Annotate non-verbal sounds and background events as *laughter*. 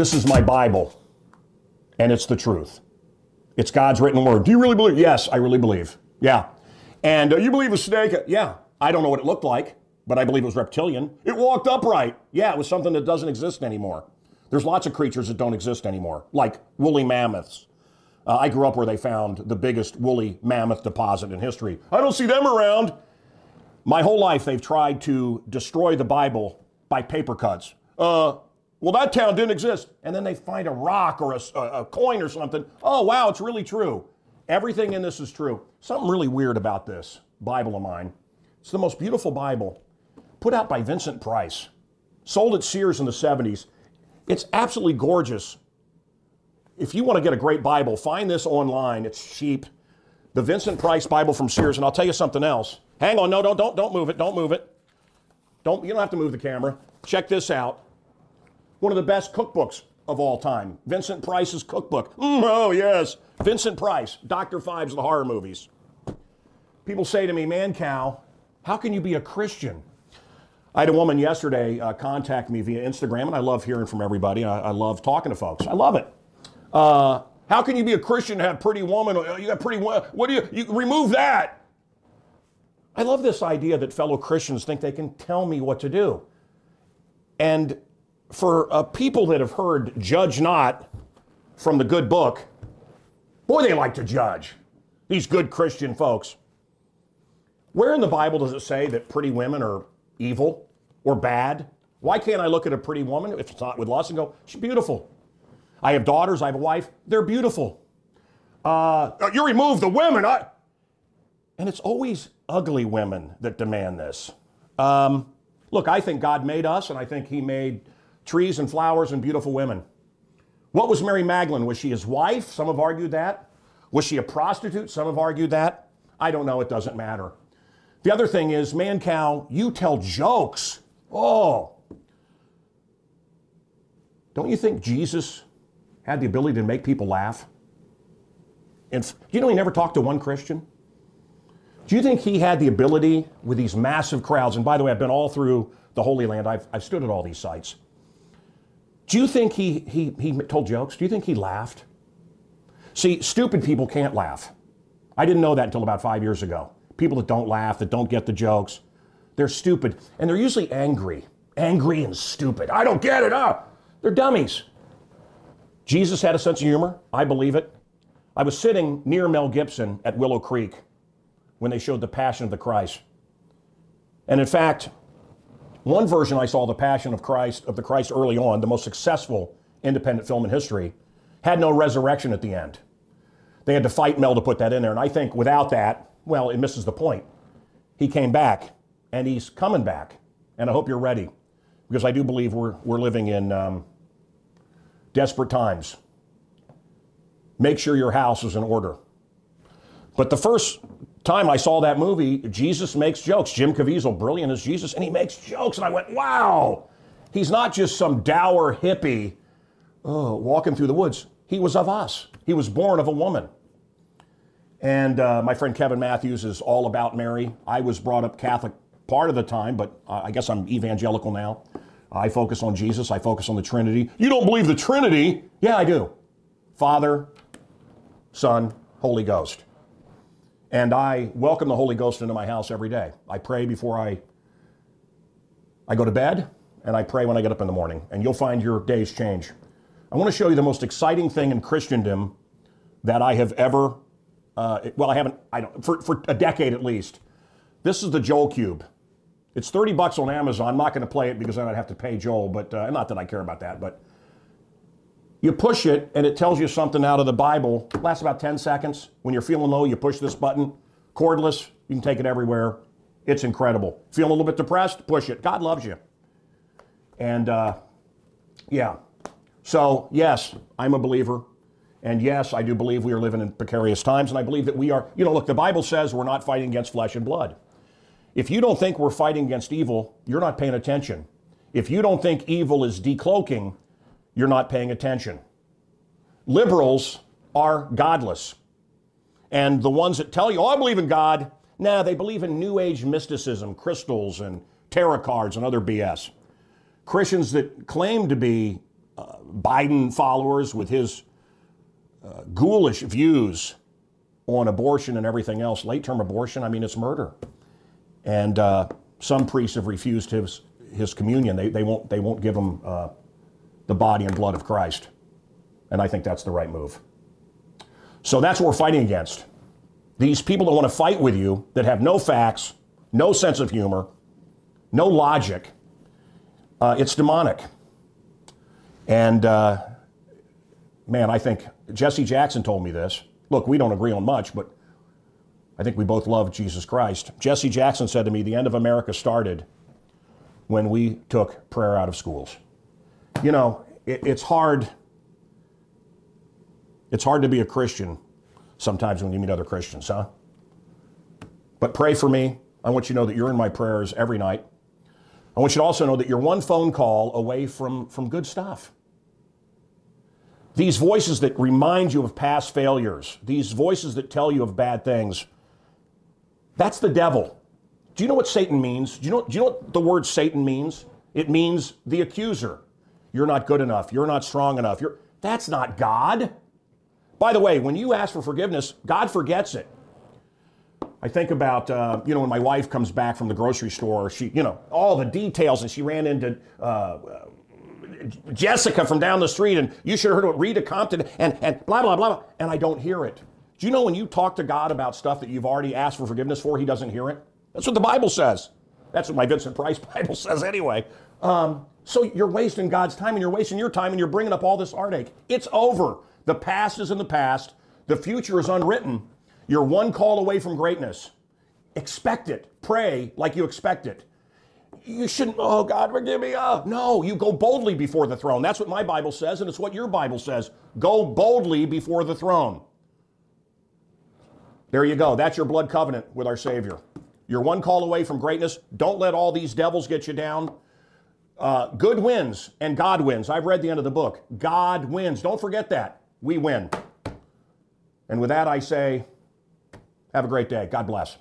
This is my Bible, and it's the truth. It's God's written word. Do you really believe? Yes, I really believe. Yeah. And uh, you believe a snake? Yeah. I don't know what it looked like, but I believe it was reptilian. It walked upright. Yeah, it was something that doesn't exist anymore. There's lots of creatures that don't exist anymore, like woolly mammoths. Uh, I grew up where they found the biggest woolly mammoth deposit in history. I don't see them around. My whole life, they've tried to destroy the Bible by paper cuts. Uh, well, that town didn't exist. And then they find a rock or a, a, coin or something. Oh, wow, it's really true. Everything in this is true. Something really weird about this Bible of mine. It's the most beautiful Bible put out by Vincent Price, sold at Sears in the 70s. It's absolutely gorgeous. If you want to get a great Bible, find this online. It's cheap. The Vincent Price Bible from Sears. And I'll tell you something else. Hang on, no, don't, don't, don't move it. Don't move it. Don't, you don't have to move the camera. Check this out. One of the best cookbooks of all time. Vincent Price's cookbook. Mm, oh, yes. Vincent Price, Dr. Phibes, the horror movies. People say to me, Mancow, how can you be a Christian? I had a woman yesterday uh, contact me via Instagram, and I love hearing from everybody. I, I love talking to folks. I love it. Uh, how can you be a Christian and have pretty woman? You got pretty. What do you? You remove that. I love this idea that fellow Christians think they can tell me what to do. And for uh, people that have heard judge not from the good book, boy, they like to judge. These good Christian folks. Where in the Bible does it say that pretty women are evil or bad? Why can't I look at a pretty woman, if it's not with lust, and go, she's beautiful? I have daughters, I have a wife, they're beautiful. Uh, you remove the women. I... And it's always ugly women that demand this. Um, look, I think God made us, and I think He made trees and flowers and beautiful women. What was Mary Magdalene? Was she his wife? Some have argued that. Was she a prostitute? Some have argued that. I don't know, it doesn't matter. The other thing is, Mancow, you tell jokes. Oh. Don't you think Jesus had the ability to make people laugh? And do you know he never talked to one Christian? Do you think he had the ability with these massive crowds? And by the way, I've been all through the Holy Land, I've, I've stood at all these sites. Do you think he, he, he told jokes? Do you think he laughed? See, stupid people can't laugh. I didn't know that until about five years ago. People that don't laugh, that don't get the jokes, they're stupid. And they're usually angry. Angry and stupid. I don't get it. Ah, they're dummies. Jesus had a sense of humor. I believe it. I was sitting near Mel Gibson at Willow Creek when they showed the Passion of the Christ. And in fact, one version I saw, The Passion of Christ, of the Christ early on, the most successful independent film in history, had no resurrection at the end. They had to fight Mel to put that in there. And I think without that, well, it misses the point. He came back, and he's coming back. And I hope you're ready, because I do believe we're, we're living in um, desperate times. Make sure your house is in order. But the first time I saw that movie, Jesus makes jokes. Jim Caviezel, brilliant as Jesus, and he makes jokes. And I went, wow, he's not just some dour hippie oh, walking through the woods. He was of us, he was born of a woman. And uh, my friend Kevin Matthews is all about Mary. I was brought up Catholic part of the time, but I guess I'm evangelical now. I focus on Jesus, I focus on the Trinity. You don't believe the Trinity? Yeah, I do. Father, Son, Holy Ghost. And I welcome the Holy Ghost into my house every day. I pray before I, I go to bed, and I pray when I get up in the morning. And you'll find your days change. I want to show you the most exciting thing in Christendom that I have ever, uh, well, I haven't, I don't, for, for a decade at least. This is the Joel Cube. It's 30 bucks on Amazon. I'm not going to play it because then I'd have to pay Joel, but uh, not that I care about that. But you push it, and it tells you something out of the Bible. Lasts about 10 seconds. When you're feeling low, you push this button. Cordless, you can take it everywhere. It's incredible. Feeling a little bit depressed? Push it. God loves you. And uh, yeah. So, yes, I'm a believer. And yes, I do believe we are living in precarious times. And I believe that we are, you know, look, the Bible says we're not fighting against flesh and blood. If you don't think we're fighting against evil, you're not paying attention. If you don't think evil is decloaking, you're not paying attention. Liberals are godless. And the ones that tell you, oh, I believe in God, nah, they believe in New Age mysticism, crystals, and tarot cards, and other BS. Christians that claim to be uh, Biden followers with his uh, ghoulish views on abortion and everything else. Late term abortion, I mean, it's murder. And uh, some priests have refused his, his communion. They, they, won't, they won't give him uh, the body and blood of Christ. And I think that's the right move. So that's what we're fighting against. These people that want to fight with you, that have no facts, no sense of humor, no logic, uh, it's demonic. And uh, man, I think Jesse Jackson told me this. Look, we don't agree on much, but I think we both love Jesus Christ. Jesse Jackson said to me, The end of America started when we took prayer out of schools. You know, it, it's hard. It's hard to be a Christian sometimes when you meet other Christians, huh? But pray for me. I want you to know that you're in my prayers every night. I want you to also know that you're one phone call away from, from good stuff. These voices that remind you of past failures, these voices that tell you of bad things, that's the devil. Do you know what Satan means? Do you know, do you know what the word Satan means? It means the accuser. You're not good enough. You're not strong enough. You're, that's not God. By the way, when you ask for forgiveness, God forgets it. I think about, uh, you know, when my wife comes back from the grocery store, she, you know, all the details, and she ran into uh, Jessica from down the street, and you should have heard what Rita Compton, and, and blah, blah, blah, and I don't hear it. Do you know when you talk to God about stuff that you've already asked for forgiveness for, He doesn't hear it? That's what the Bible says. That's what my Vincent Price *laughs* Bible says anyway. Um, so you're wasting God's time, and you're wasting your time, and you're bringing up all this heartache. It's over. The past is in the past. The future is unwritten. You're one call away from greatness. Expect it. Pray like you expect it you shouldn't, oh God, forgive me. Oh. No, you go boldly before the throne. That's what my Bible says, and it's what your Bible says. Go boldly before the throne. There you go. That's your blood covenant with our Savior. You're one call away from greatness. Don't let all these devils get you down. Uh, good wins and God wins. I've read the end of the book. God wins. Don't forget that. We win. And with that, I say, have a great day. God bless.